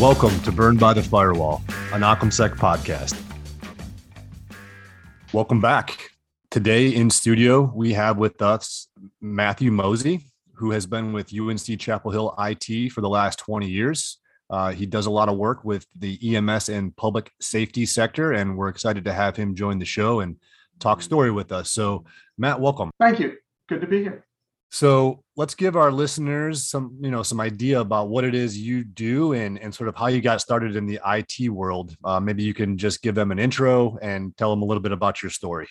Welcome to Burned by the Firewall, an OccamSec podcast. Welcome back. Today in studio, we have with us Matthew Mosey, who has been with UNC Chapel Hill IT for the last 20 years. Uh, he does a lot of work with the EMS and public safety sector, and we're excited to have him join the show and talk story with us. So, Matt, welcome. Thank you. Good to be here. So let's give our listeners some, you know, some idea about what it is you do and, and sort of how you got started in the IT world. Uh, maybe you can just give them an intro and tell them a little bit about your story.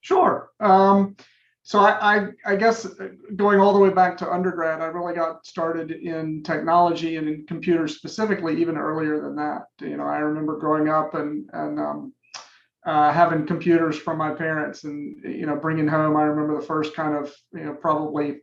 Sure. Um, so I, I, I, guess uh, going all the way back to undergrad, I really got started in technology and in computers specifically, even earlier than that. You know, I remember growing up and and um, uh, having computers from my parents and you know bringing home i remember the first kind of you know probably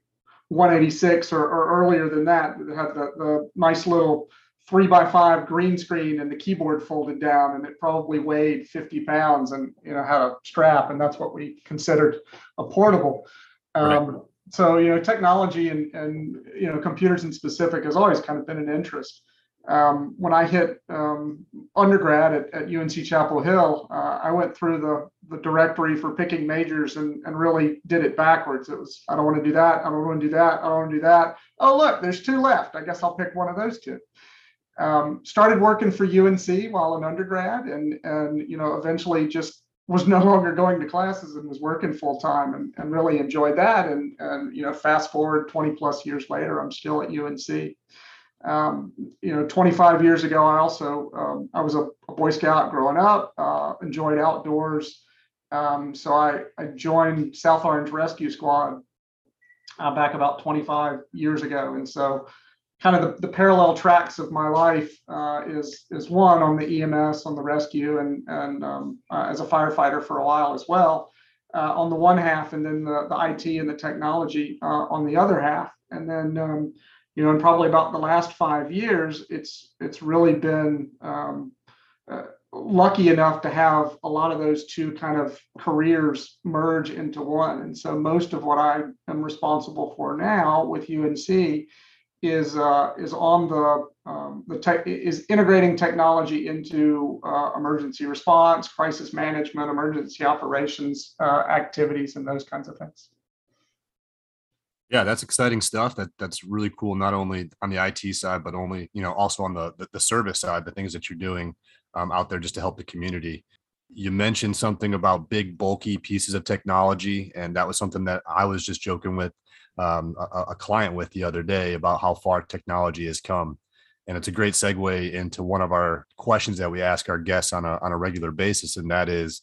186 or, or earlier than that that had the, the nice little three by five green screen and the keyboard folded down and it probably weighed 50 pounds and you know had a strap and that's what we considered a portable um, right. so you know technology and and you know computers in specific has always kind of been an interest um, when I hit um, undergrad at, at, UNC Chapel Hill, uh, I went through the, the directory for picking majors and, and really did it backwards. It was, I don't want to do that. I don't want to do that. I don't want to do that. Oh, look, there's two left. I guess I'll pick one of those two. Um, started working for UNC while in undergrad and, and, you know, eventually just was no longer going to classes and was working full time and, and really enjoyed that. And, and, you know, fast forward 20 plus years later, I'm still at UNC. Um, you know, 25 years ago, I also um, I was a, a, Boy Scout growing up, uh, enjoyed outdoors. Um, so I, I joined South Orange Rescue Squad uh, back about 25 years ago, and so kind of the, the parallel tracks of my life uh, is is one on the EMS on the rescue and and um, uh, as a firefighter for a while as well uh, on the one half, and then the, the IT and the technology uh, on the other half, and then um, you know, in probably about the last five years, it's it's really been um, uh, lucky enough to have a lot of those two kind of careers merge into one. And so most of what I am responsible for now with UNC is uh, is on the um, the tech is integrating technology into uh, emergency response, crisis management, emergency operations uh, activities, and those kinds of things. Yeah, that's exciting stuff. That that's really cool. Not only on the IT side, but only you know also on the the, the service side, the things that you're doing um, out there just to help the community. You mentioned something about big bulky pieces of technology, and that was something that I was just joking with um, a, a client with the other day about how far technology has come. And it's a great segue into one of our questions that we ask our guests on a on a regular basis, and that is,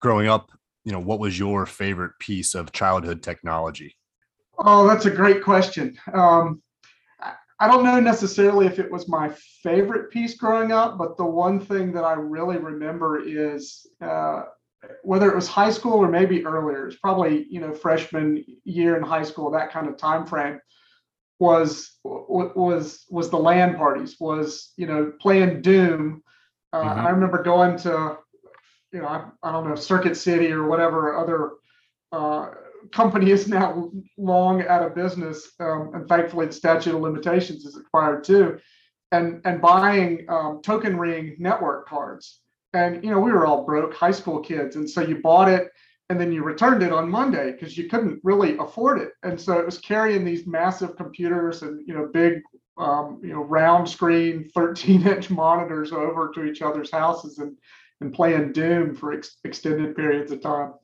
growing up, you know, what was your favorite piece of childhood technology? Oh, that's a great question. Um, I don't know necessarily if it was my favorite piece growing up, but the one thing that I really remember is uh, whether it was high school or maybe earlier, it's probably you know freshman year in high school, that kind of time frame was was was the LAN parties, was you know playing Doom. Uh, mm-hmm. I remember going to you know I, I, don't know Circuit City or whatever other uh, company is now long out of business, um, and thankfully the statute of limitations is expired too, and and buying um, token ring network cards. And you know we were all broke high school kids, and so you bought it and then you returned it on Monday because you couldn't really afford it. And so it was carrying these massive computers and you know big um, you know round screen 13 inch monitors over to each other's houses and and playing Doom for ex- extended periods of time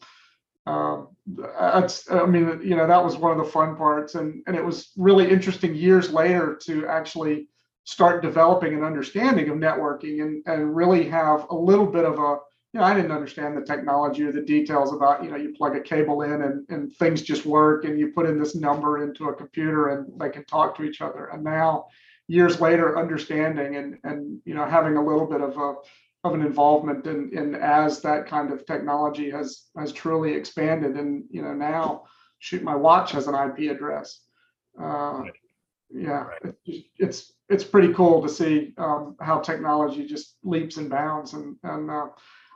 um, that's i mean you know that was one of the fun parts and and it was really interesting years later to actually start developing an understanding of networking and and really have a little bit of a you know i didn't understand the technology or the details about you know you plug a cable in and and things just work and you put in this number into a computer and they can talk to each other. And now years later understanding and and you know having a little bit of a of an involvement in, in as that kind of technology has has truly expanded and you know now shoot my watch has an ip address. Uh, yeah right. it's, it's it's pretty cool to see um, how technology just leaps and bounds and and uh,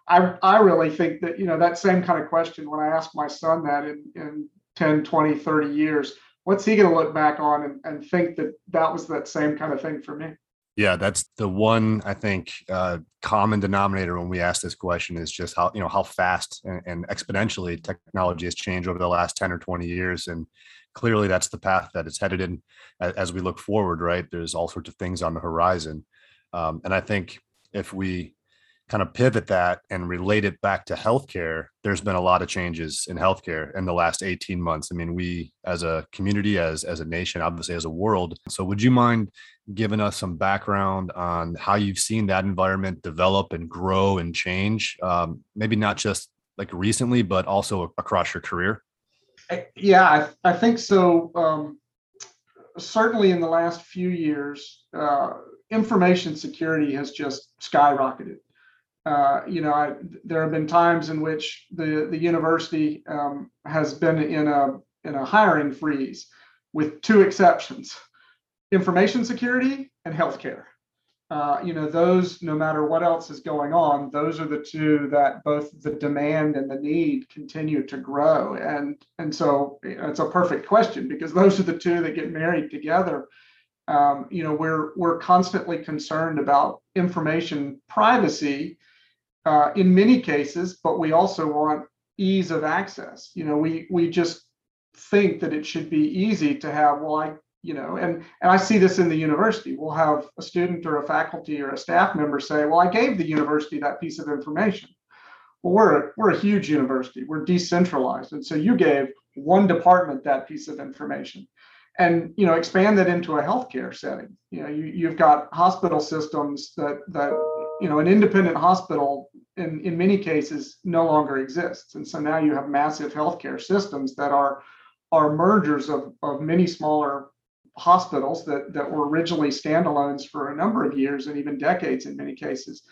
I, I really think that you know that same kind of question when i ask my son that in, in 10 20 30 years what's he going to look back on and, and think that that was that same kind of thing for me Yeah, that's the one I think uh, common denominator when we ask this question is just how you know how fast and, and, exponentially technology has changed over the last ten or twenty years, and clearly that's the path that it's headed in as, we look forward. Right, there's all sorts of things on the horizon, um, and I think if we kind of pivot that and relate it back to healthcare, there's been a lot of changes in healthcare in the last 18 months. I mean, we as a community, as as a nation, obviously as a world. So would you mind giving us some background on how you've seen that environment develop and grow and change? Um, maybe not just like recently, but also across your career? Yeah, I, I think so. Um, certainly in the last few years, uh, information security has just skyrocketed uh, you know, I, there have been times in which the the university um, has been in a in a hiring freeze, with two exceptions: information security and healthcare. Uh, you know, those no matter what else is going on, those are the two that both the demand and the need continue to grow. And and so it's a perfect question because those are the two that get married together. Um, you know, we're we're constantly concerned about information privacy uh, in many cases, but we also want ease of access. You know, we we just think that it should be easy to have. Well, I you know, and and I see this in the university. We'll have a student or a faculty or a staff member say, "Well, I gave the university that piece of information." Well, we're we're a huge university. We're decentralized, and so you gave one department that piece of information and you know expand that into a healthcare setting you know you, you've got hospital systems that that you know an independent hospital in in many cases no longer exists and so now you have massive healthcare systems that are are mergers of, of many smaller hospitals that that were originally standalones for a number of years and even decades in many cases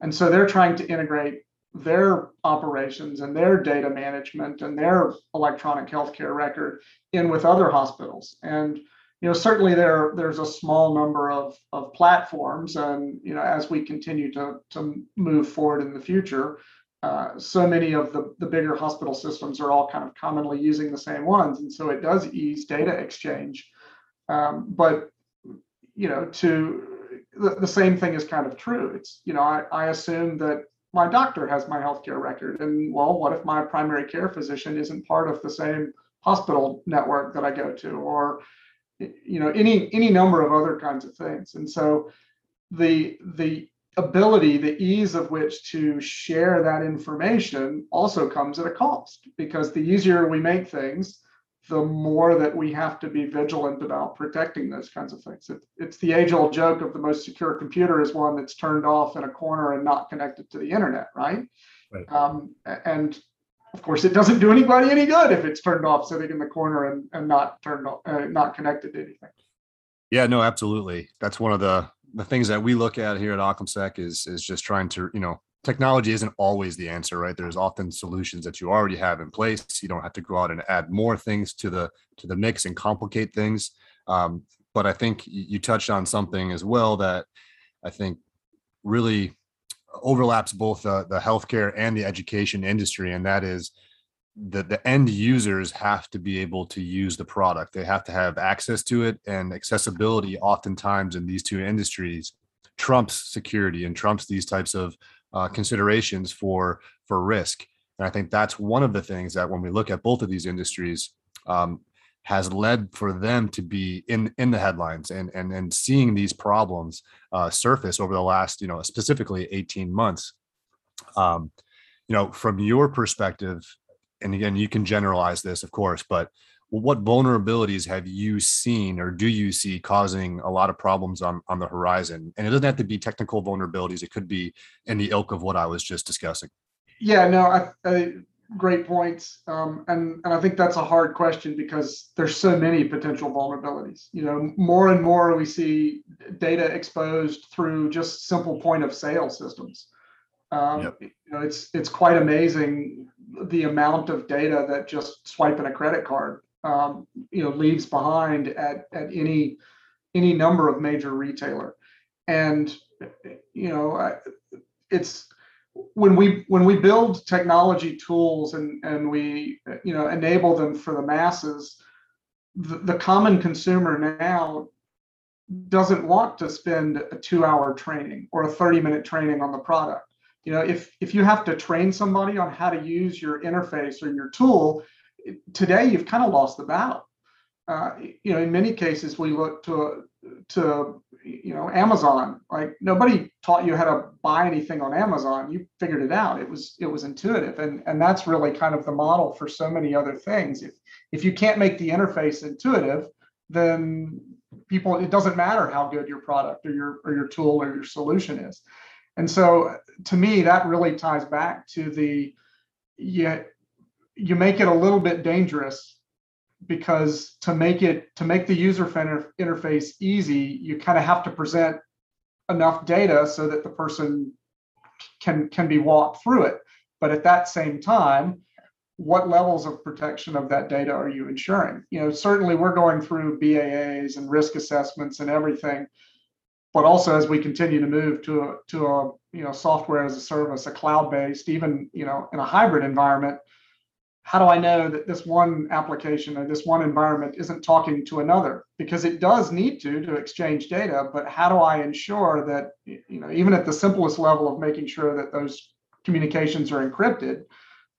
and so they're trying to integrate their operations and their data management and their electronic healthcare record in with other hospitals. And you know, certainly there there's a small number of of platforms, and you know, as we continue to to move forward in the future, uh, so many of the the bigger hospital systems are all kind of commonly using the same ones, and so it does ease data exchange. Um, but you know, to the, the same thing is kind of true. It's you know, I, I assume that my doctor has my healthcare record. And well, what if my primary care physician isn't part of the same hospital network that I go to, or you know, any any number of other kinds of things. And so the the ability, the ease of which to share that information also comes at a cost because the easier we make things, the more that we have to be vigilant about protecting those kinds of things. It, it's the age old joke of the most secure computer is one that's turned off in a corner and not connected to the internet, right? right. Um, and of course, it doesn't do anybody any good if it's turned off sitting in the corner and, and not turned off, uh, not connected to anything. Yeah, no, absolutely. That's one of the the things that we look at here at OccamSec is is just trying to you know technology isn't always the answer right there's often solutions that you already have in place you don't have to go out and add more things to the to the mix and complicate things um, but i think you touched on something as well that i think really overlaps both the, the healthcare and the education industry and that is that the end users have to be able to use the product they have to have access to it and accessibility oftentimes in these two industries trumps security and trumps these types of uh, considerations for for risk. And I think that's one of the things that when we look at both of these industries, um, has led for them to be in in the headlines and and and seeing these problems uh, surface over the last you know specifically 18 months. Um, you know, from your perspective, and again, you can generalize this, of course, but what vulnerabilities have you seen or do you see causing a lot of problems on, on the horizon? And it doesn't have to be technical vulnerabilities. It could be in the ilk of what I was just discussing. Yeah, no, I, I, great points. Um, and, and I think that's a hard question because there's so many potential vulnerabilities. You know, more and more we see data exposed through just simple point of sale systems. Um, yep. You know, it's it's quite amazing the amount of data that just swiping a credit card um, you know leaves behind at at any any number of major retailer and you know it's when we when we build technology tools and and we you know enable them for the masses the, the common consumer now doesn't want to spend a two hour training or a 30 minute training on the product. You know, if, if you have to train somebody on how to use your interface or your tool, today you've kind of lost the battle. Uh, you know, in many cases, we look to to you know Amazon. Like nobody taught you how to buy anything on Amazon. You figured it out. It was it was intuitive, and and that's really kind of the model for so many other things. If if you can't make the interface intuitive, then people it doesn't matter how good your product or your or your tool or your solution is. And so to me, that really ties back to the you you make it a little bit dangerous because to make it to make the user interface easy you kind of have to present enough data so that the person can can be walked through it. But at that same time what levels of protection of that data are you ensuring? You know certainly we're going through BAAs and risk assessments and everything but also as we continue to move to a to a you know software as a service a cloud based even you know in a hybrid environment how do I know that this one application or this one environment isn't talking to another? Because it does need to to exchange data, but how do I ensure that you know even at the simplest level of making sure that those communications are encrypted,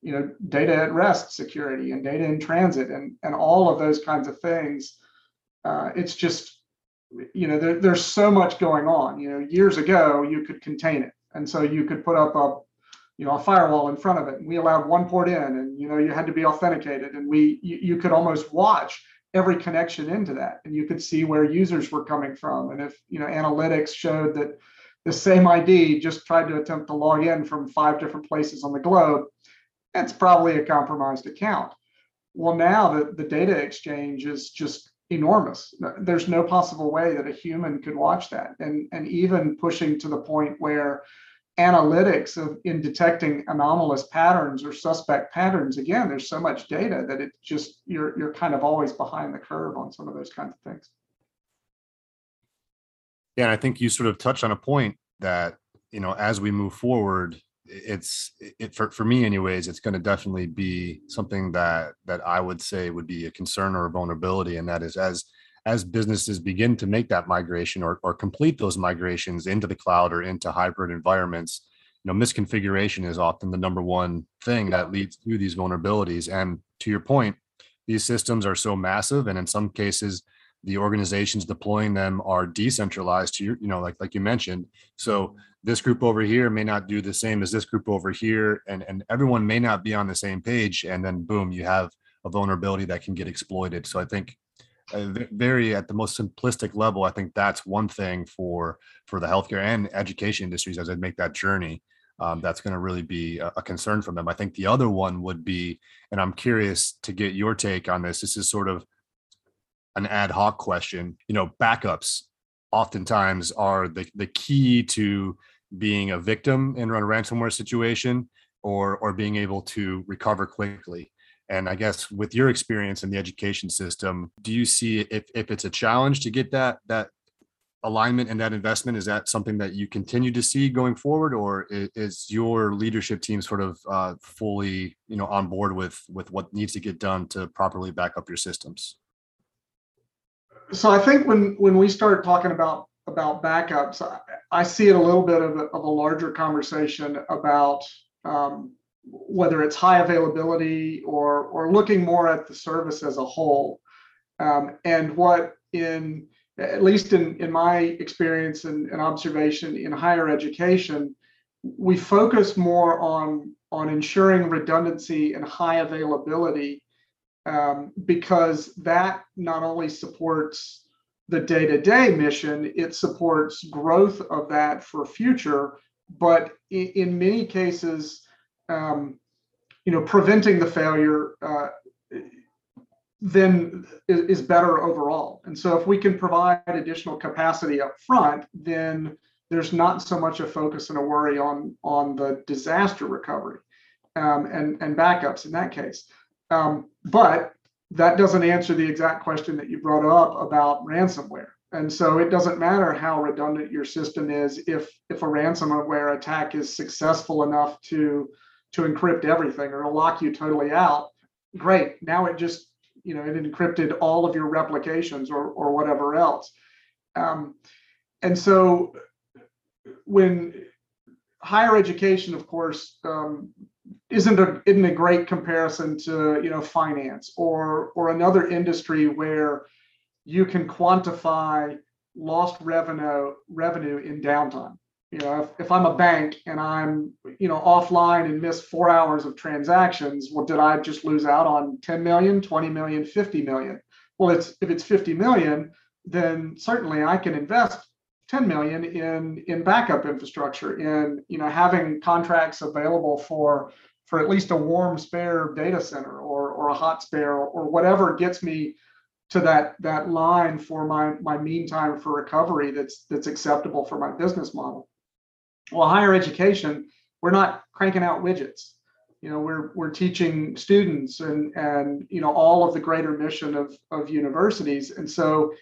you know, data at rest security and data in transit and and all of those kinds of things. Uh, it's just you know there, there's so much going on. You know, years ago you could contain it, and so you could put up a you know a firewall in front of it. And we allowed one port in and you know you had to be authenticated. And we you, you could almost watch every connection into that. And you could see where users were coming from. And if you know analytics showed that the same id just tried to attempt to log in from five different places on the globe that's probably a compromised account. Well now the, the data exchange is just enormous. There's no possible way that a human could watch that. And and even pushing to the point where analytics of in detecting anomalous patterns or suspect patterns again there's so much data that it just you're you're kind of always behind the curve on some of those kinds of things. Yeah and i think you sort of touched on a point that you know as we move forward it's it for, for me anyways it's going to definitely be something that that i would say would be a concern or a vulnerability and that is as as businesses begin to make that migration or, or complete those migrations into the cloud or into hybrid environments, you know, misconfiguration is often the number one thing that leads to these vulnerabilities. And to your point, these systems are so massive, and in some cases, the organizations deploying them are decentralized to your, you know, like like you mentioned. So this group over here may not do the same as this group over here, and and everyone may not be on the same page, and then boom, you have a vulnerability that can get exploited. So I think very at the most simplistic level i think that's one thing for for the healthcare and education industries as they make that journey um, that's going to really be a, a, concern for them. I think the other one would be and i'm curious to get your take on this this is sort of an ad hoc question you know backups oftentimes are the, the key to being a victim in a ransomware situation or or being able to recover quickly and I guess with your experience in the education system, do you see if, if it's a challenge to get that that alignment and that investment? Is that something that you continue to see going forward, or is your leadership team sort of uh, fully you know on board with with what needs to get done to properly back up your systems? So I think when when we start talking about about backups, I, I see it a little bit of a, of a larger conversation about um, whether it's high availability or or looking more at the service as a whole. Um, and what in at least in, in my experience and, and observation in higher education, we focus more on on ensuring redundancy and high availability um, because that not only supports the day-to-day mission, it supports growth of that for future. But in, in many cases, um, you know, preventing the failure uh, then is, better overall. And so if we can provide additional capacity up front, then there's not so much a focus and a worry on on the disaster recovery um, and and backups in that case. Um, but that doesn't answer the exact question that you brought up about ransomware. And so it doesn't matter how redundant your system is if if a ransomware attack is successful enough to to encrypt everything or lock you totally out. Great. Now it just, you know, it encrypted all of your replications or, or whatever else. Um, and so when higher education, of course, um, isn't a isn't a great comparison to you know finance or or another industry where you can quantify lost revenue revenue in downtime. You know, if, if I'm a bank and I'm you know offline and miss four hours of transactions, well, did I just lose out on 10 million, 20 million, 50 million? Well, it's if it's 50 million, then certainly I can invest 10 million in in backup infrastructure in you know having contracts available for for at least a warm spare data center or or a hot spare or, whatever gets me to that that line for my my mean time for recovery that's that's acceptable for my business model well higher education we're not cranking out widgets. You know we're we're teaching students and and you know all of the greater mission of of universities. And so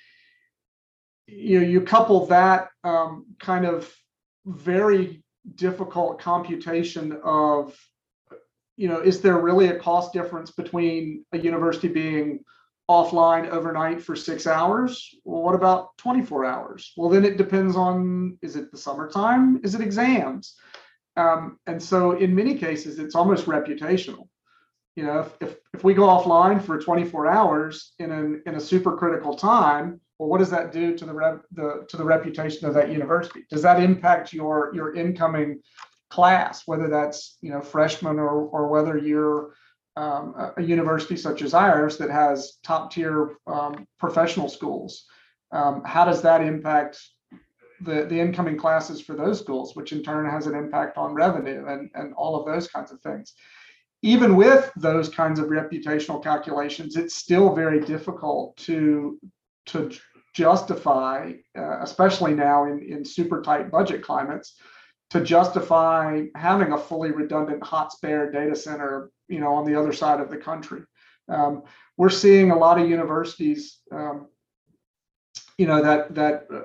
you know you couple that um, kind of very difficult computation of you know is there really a cost difference between a university being offline overnight for six hours? Well what about 24 hours? Well then it depends on is it the summertime? Is it exams? Um, and so in many cases it's almost reputational. You know if, if, if we go offline for 24 hours in an in a super critical time well, what does that do to the, rep, the to the reputation of that university? Does that impact your your incoming class, whether that's you know freshmen or or whether you're um, a, university such as ours that has top tier um, professional schools? Um, how does that impact the the incoming classes for those schools, which in turn has an impact on revenue and and all of those kinds of things? Even with those kinds of reputational calculations, it's still very difficult to to justify, uh, especially now in, in super tight budget climates, to justify having a fully redundant hot spare data center, you know, on the other side of the country. Um, we're seeing a lot of universities, um, you know, that that uh,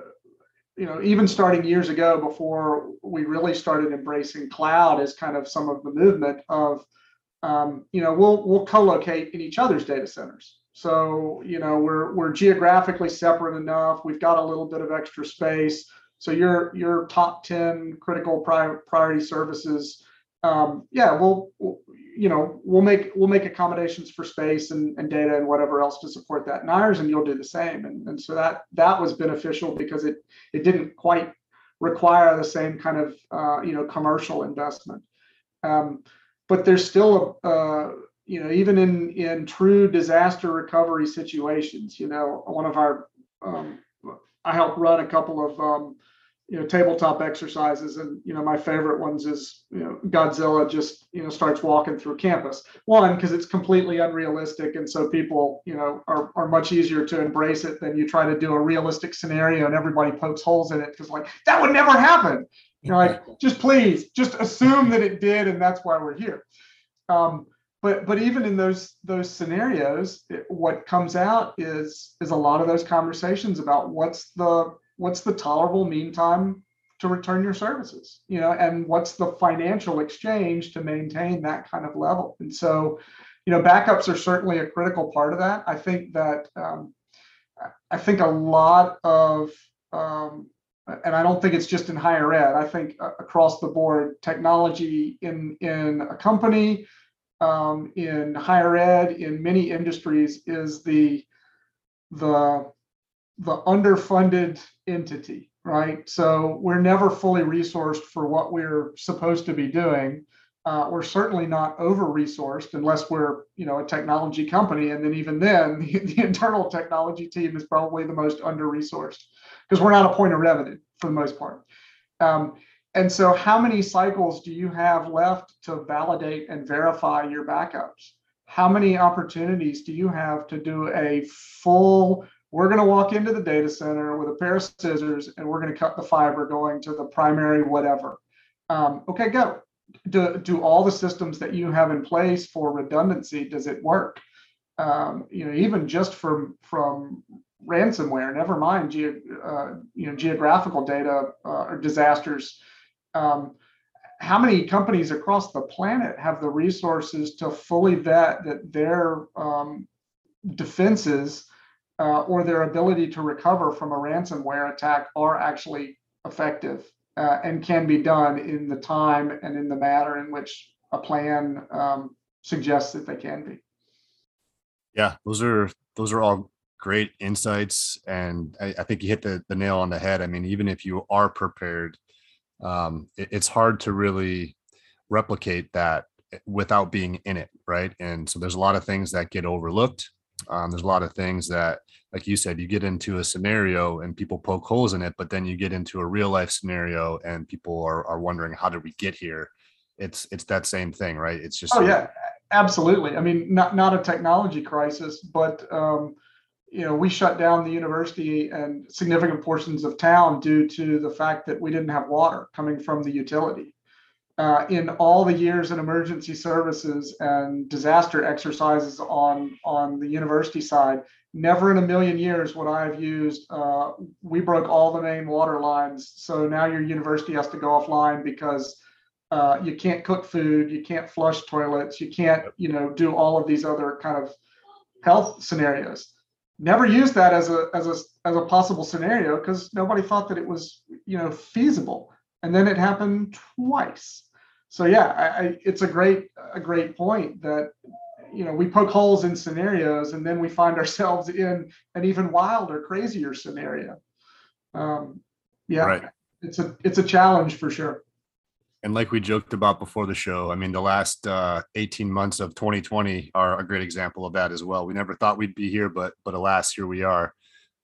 you know, even starting years ago before we really started embracing cloud as kind of some of the movement of, um, you know, we'll we'll co-locate in each other's data centers. So, you know, we're we're geographically separate enough. We've got a little bit of extra space. So your your top 10 critical priority services, um, yeah, we'll, you know, we'll make we'll make accommodations for space and, and data and whatever else to support that in ours, and you'll do the same. And, and so that that was beneficial because it it didn't quite require the same kind of uh, you know commercial investment. Um, but there's still a, a you know, even in in true disaster recovery situations, you know, one of our um, I help run a couple of um, you know tabletop exercises, and you know my favorite ones is you know Godzilla just you know starts walking through campus. One because it's completely unrealistic, and so people you know are are much easier to embrace it than you try to do a realistic scenario and everybody pokes holes in it because like that would never happen. You know, like just please just assume that it did, and that's why we're here. Um, but but even in those those scenarios it, what comes out is is a lot of those conversations about what's the what's the tolerable mean time to return your services you know and what's the financial exchange to maintain that kind of level and so you know backups are certainly a critical part of that i think that um, i think a lot of um, and I don't think it's just in higher ed. I think uh, across the board, technology in in a company, um, in higher ed, in many industries, is the the the underfunded entity, right? So we're never fully resourced for what we're supposed to be doing. Uh, we're certainly not over resourced unless we're you know a technology company and then even then the, the internal technology team is probably the most under resourced because we're not a point of revenue for the most part um, and so, how many cycles do you have left to validate and verify your backups? How many opportunities do you have to do a full? We're going to walk into the data center with a pair of scissors and we're going to cut the fiber going to the primary whatever. Um, okay, go. Do, do all the systems that you have in place for redundancy does it work? Um, you know, even just from from ransomware, never mind ge- uh, you know geographical data uh, or disasters um, how many companies across the planet have the resources to fully vet that their um, defenses uh, or their ability to recover from a ransomware attack are actually effective uh, and can be done in the time and in the manner in which a plan um, suggests that they can be. Yeah, those are those are all great insights, and I, I think you hit the, the nail on the head. I mean, even if you are prepared, um, it, it's hard to really replicate that without being in it, right? And so there's a lot of things that get overlooked. Um, there's a lot of things that, like you said, you get into a scenario and people poke holes in it, but then you get into a real life scenario and people are, are wondering how did we get here? It's it's that same thing, right? It's just oh yeah, absolutely. I mean, not not a technology crisis, but um, you know, we shut down the university and significant portions of town due to the fact that we didn't have water coming from the utility. Uh, in all the years in emergency services and disaster exercises on on the university side, never in a million years would I have used. Uh, we broke all the main water lines, so now your university has to go offline because uh, you can't cook food, you can't flush toilets, you can't you know do all of these other kind of health scenarios. Never used that as a as a as a possible scenario because nobody thought that it was you know feasible. And then it happened twice so yeah I, I, it's a great a great point that you know we poke holes in scenarios and then we find ourselves in an even wilder crazier scenario um yeah right. it's a it's a challenge for sure and like we joked about before the show, I mean, the last uh, 18 months of 2020 are a great example of that as well. We never thought we'd be here, but but alas, here we are.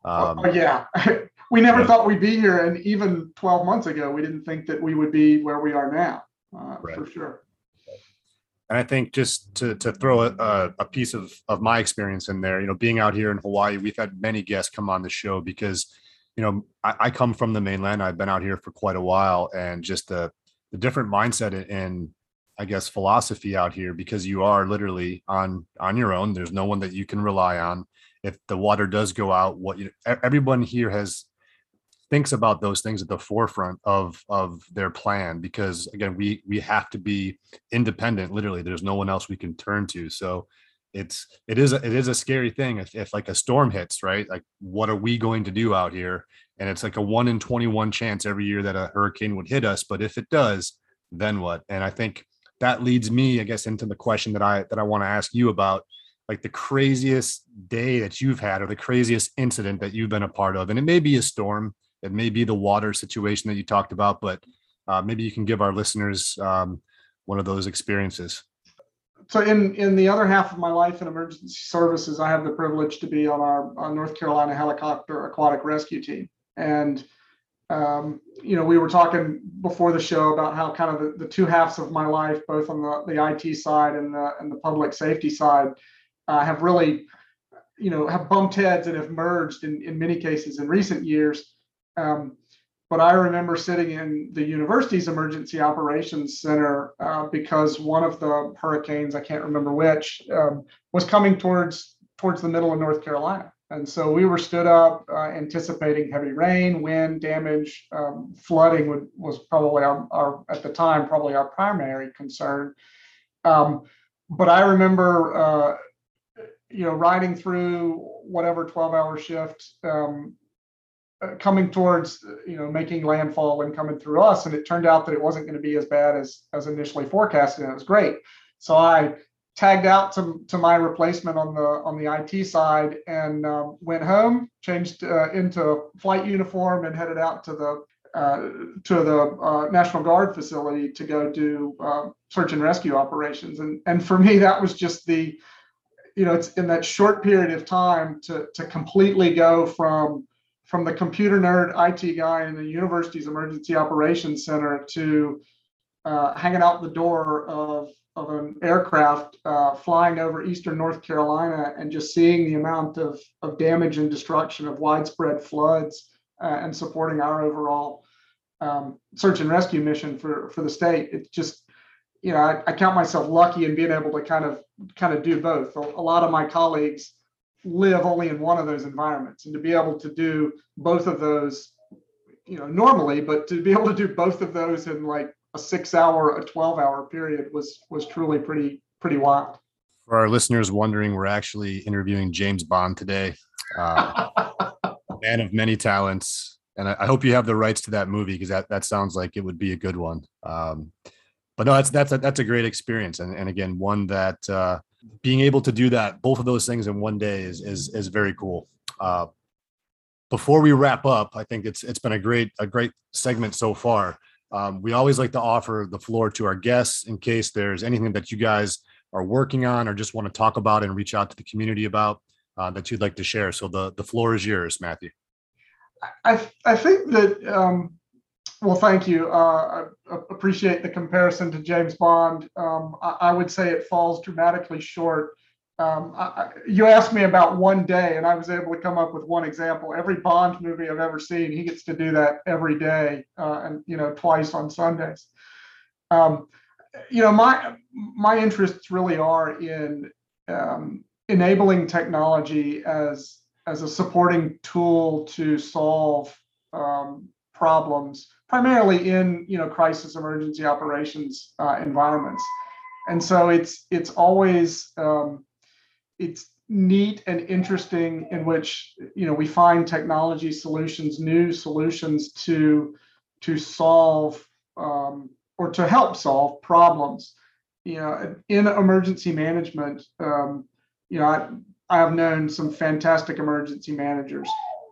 Um, oh, yeah, we never yeah. thought we'd be here, and even 12 months ago, we didn't think that we would be where we are now, uh, right. for sure. And I think just to to throw a, a piece of of my experience in there, you know, being out here in Hawaii, we've had many guests come on the show because you know, I, I, come from the mainland. I've been out here for quite a while, and just the the different mindset and I guess philosophy out here because you are literally on on your own. There's no one that you can rely on. If the water does go out, what you everyone here has thinks about those things at the forefront of of their plan because again we we have to be independent literally. There's no one else we can turn to. So it's it is a, it is a scary thing if, if like a storm hits right? Like what are we going to do out here? And it's like a 1 in 21 chance every year that a hurricane would hit us. But if it does then what? And i think that leads me i guess into the question that i that i want to ask you about like the craziest day that you've had or the craziest incident that you've been a part of. And it may be a storm it may be the water situation that you talked about but uh, maybe you can give our listeners um, one of those experiences so in in the other half of my life in emergency services i have the privilege to be on our, north carolina helicopter aquatic rescue team and um, you know, we were talking before the show about how kind of the, the two halves of my life, both on the, the IT side and the and the public safety side, uh, have really, you know, have bumped heads and have merged in, in many cases in recent years. Um, but I remember sitting in the university's emergency operations center uh, because one of the hurricanes, I can't remember which, um, was coming towards towards the middle of North Carolina. And so we were stood up uh, anticipating heavy rain, wind damage, um, flooding would, was probably our, our, at the time, probably our primary concern. Um, but I remember, uh, you know, riding through whatever 12 hour shift, um, uh, coming towards, you know, making landfall and coming through us. And it turned out that it wasn't going to be as bad as, as initially forecasted. And it was great. So I tagged out to, to my replacement on the on the IT side and um, went home, changed uh, into flight uniform, and headed out to the uh, to the uh, National Guard facility to go do uh, search and rescue operations. And and for me, that was just the you know it's in that short period of time to to completely go from from the computer nerd IT guy in the university's emergency operations center to uh, hanging out the door of of an aircraft uh, flying over eastern North Carolina and just seeing the amount of, of damage and destruction of widespread floods uh, and supporting our overall um, search and rescue mission for, for the state. It's just, you know, I, I, count myself lucky in being able to kind of kind of do both. A, a lot of my colleagues live only in one of those environments, and to be able to do both of those, you know, normally, but to be able to do both of those in like a six hour, a 12 hour period was was truly pretty pretty wild. For our listeners wondering, we're actually interviewing James Bond today. Uh, man of many talents, and I, I, hope you have the rights to that movie because that that sounds like it would be a good one. Um, but no, that's that's a, that's a great experience, and and again, one that uh, being able to do that, both of those things in one day is is is very cool. Uh, before we wrap up, I think it's it's been a great a great segment so far. Um, we always like to offer the floor to our guests in case there's anything that you guys are working on or just want to talk about and reach out to the community about uh, that you'd like to share. So the the floor is yours, Matthew. I I think that um, well, thank you. Uh, I appreciate the comparison to James Bond. Um, I, I, would say it falls dramatically short. Um, I, you asked me about one day, and I was able to come up with one example. Every Bond movie I've ever seen, he gets to do that every day, uh, and you know, twice on Sundays. Um, you know, my my interests really are in um, enabling technology as as a supporting tool to solve um, problems primarily in you know crisis emergency operations uh, environments. And so it's it's always um, it's neat and interesting in which you know we find technology solutions new solutions to to solve um, or to help solve problems. You know in emergency management um, you know I, I have known some fantastic emergency managers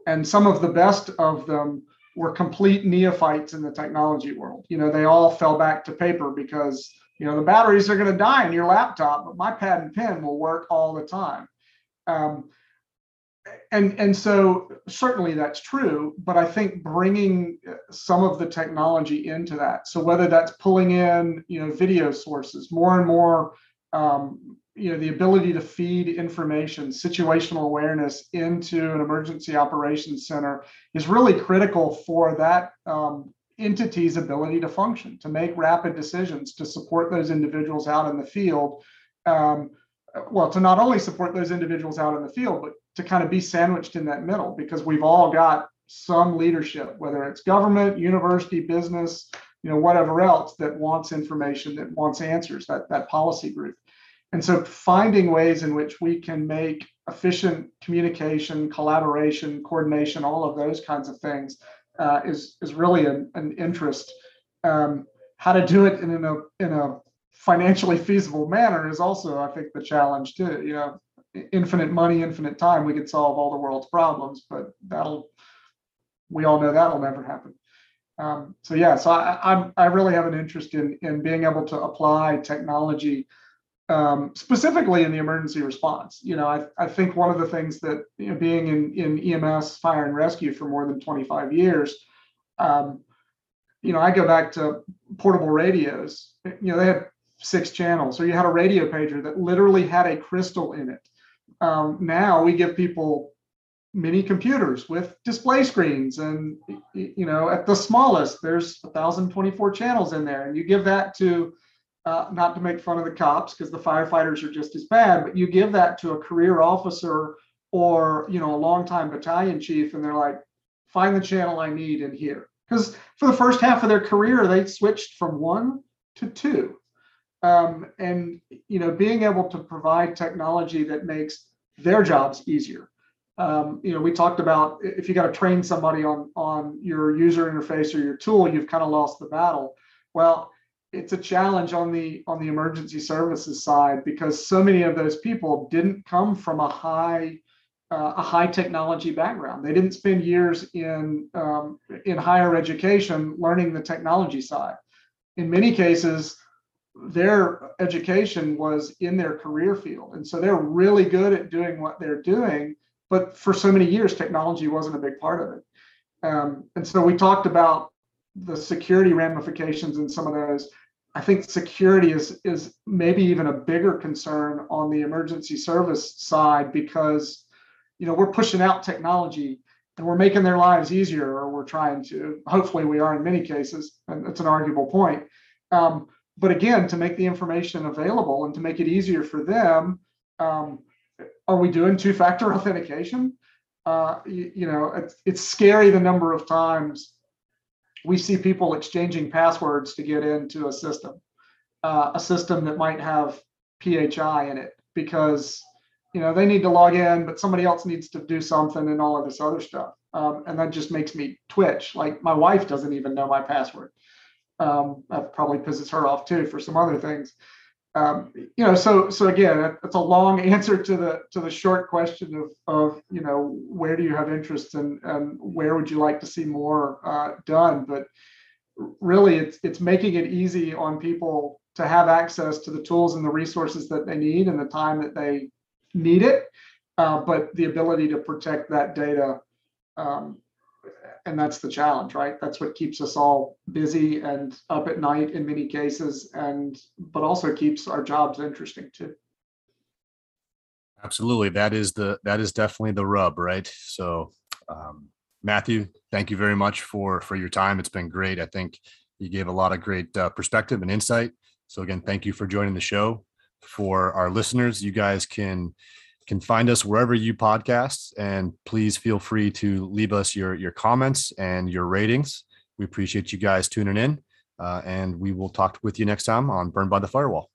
and some of the best of them were complete neophytes in the technology world. You know, they all fell back to paper because, you know, the batteries are going to die in your laptop, but my pad and pen will work all the time. Um, and and so certainly that's true but i think bringing some of the technology into that so whether that's pulling in you know video sources more and more um, you know the ability to feed information situational awareness into an emergency operations center is really critical for that um, entity's ability to function to make rapid decisions to support those individuals out in the field um, well to not only support those individuals out in the field but to kind of be sandwiched in that middle because we've all got some leadership whether it's government university business you know whatever else that wants information that wants answers that that policy group and so finding ways in which we can make efficient communication, collaboration, coordination, all of those kinds of things uh, is, is really an, an interest. Um, how to do it in, in, a, in a financially feasible manner is also, I think, the challenge too. You know, infinite money, infinite time, we could solve all the world's problems, but that'll, we all know that'll never happen. Um, so yeah, so I, I, I really have an interest in, in being able to apply technology um, specifically in the emergency response. You know, I, I think one of the things that you know, being in, in EMS fire and rescue for more than 25 years, um, you know, I go back to portable radios. You know, they had six channels, or you had a radio pager that literally had a crystal in it. Um, now we give people mini computers with display screens, and you know, at the smallest, there's 1,024 channels in there, and you give that to uh, not to make fun of the cops because the firefighters are just as bad, but you give that to a career officer or you know a longtime battalion chief, and they're like, find the channel I need in here. Because for the first half of their career, they switched from one to two. Um, and you know, being able to provide technology that makes their jobs easier. Um, you know, we talked about if you got to train somebody on on your user interface or your tool, you've kind of lost the battle. Well, it's a challenge on the on the emergency services side because so many of those people didn't come from a high uh, a high technology background. They didn't spend years in um, in higher education learning the technology side. In many cases, their education was in their career field, and so they're really good at doing what they're doing. But for so many years, technology wasn't a big part of it. Um, and so we talked about the security ramifications in some of those I think security is is maybe even a bigger concern on the emergency service side because you know we're pushing out technology and we're making their lives easier or we're trying to. Hopefully we are in many cases and it's an arguable point. Um, but again to make the information available and to make it easier for them um, are we doing two-factor authentication? Uh, you, you know it's, it's scary the number of times we see people exchanging passwords to get into a system, uh, a system that might have PHI in it, because you know, they need to log in, but somebody else needs to do something and all of this other stuff. Um, and that just makes me twitch. Like my wife doesn't even know my password. Um, that probably pisses her off too for some other things. Um, you know, so so again, it's a long answer to the to the short question of of you know where do you have interest and and where would you like to see more uh, done, but really it's it's making it easy on people to have access to the tools and the resources that they need and the time that they need it, uh, but the ability to protect that data. Um, and that's the challenge, right? That's what keeps us all busy and up at night in many cases, and but also keeps our jobs interesting too. Absolutely, that is the that is definitely the rub, right? So, um, Matthew, thank you very much for for your time. It's been great. I think you gave a lot of great uh, perspective and insight. So again, thank you for joining the show. For our listeners, you guys can can find us wherever you podcast, and please feel free to leave us your your comments and your ratings. We appreciate you guys tuning in, uh, and we will talk with you next time on Burn by the Firewall.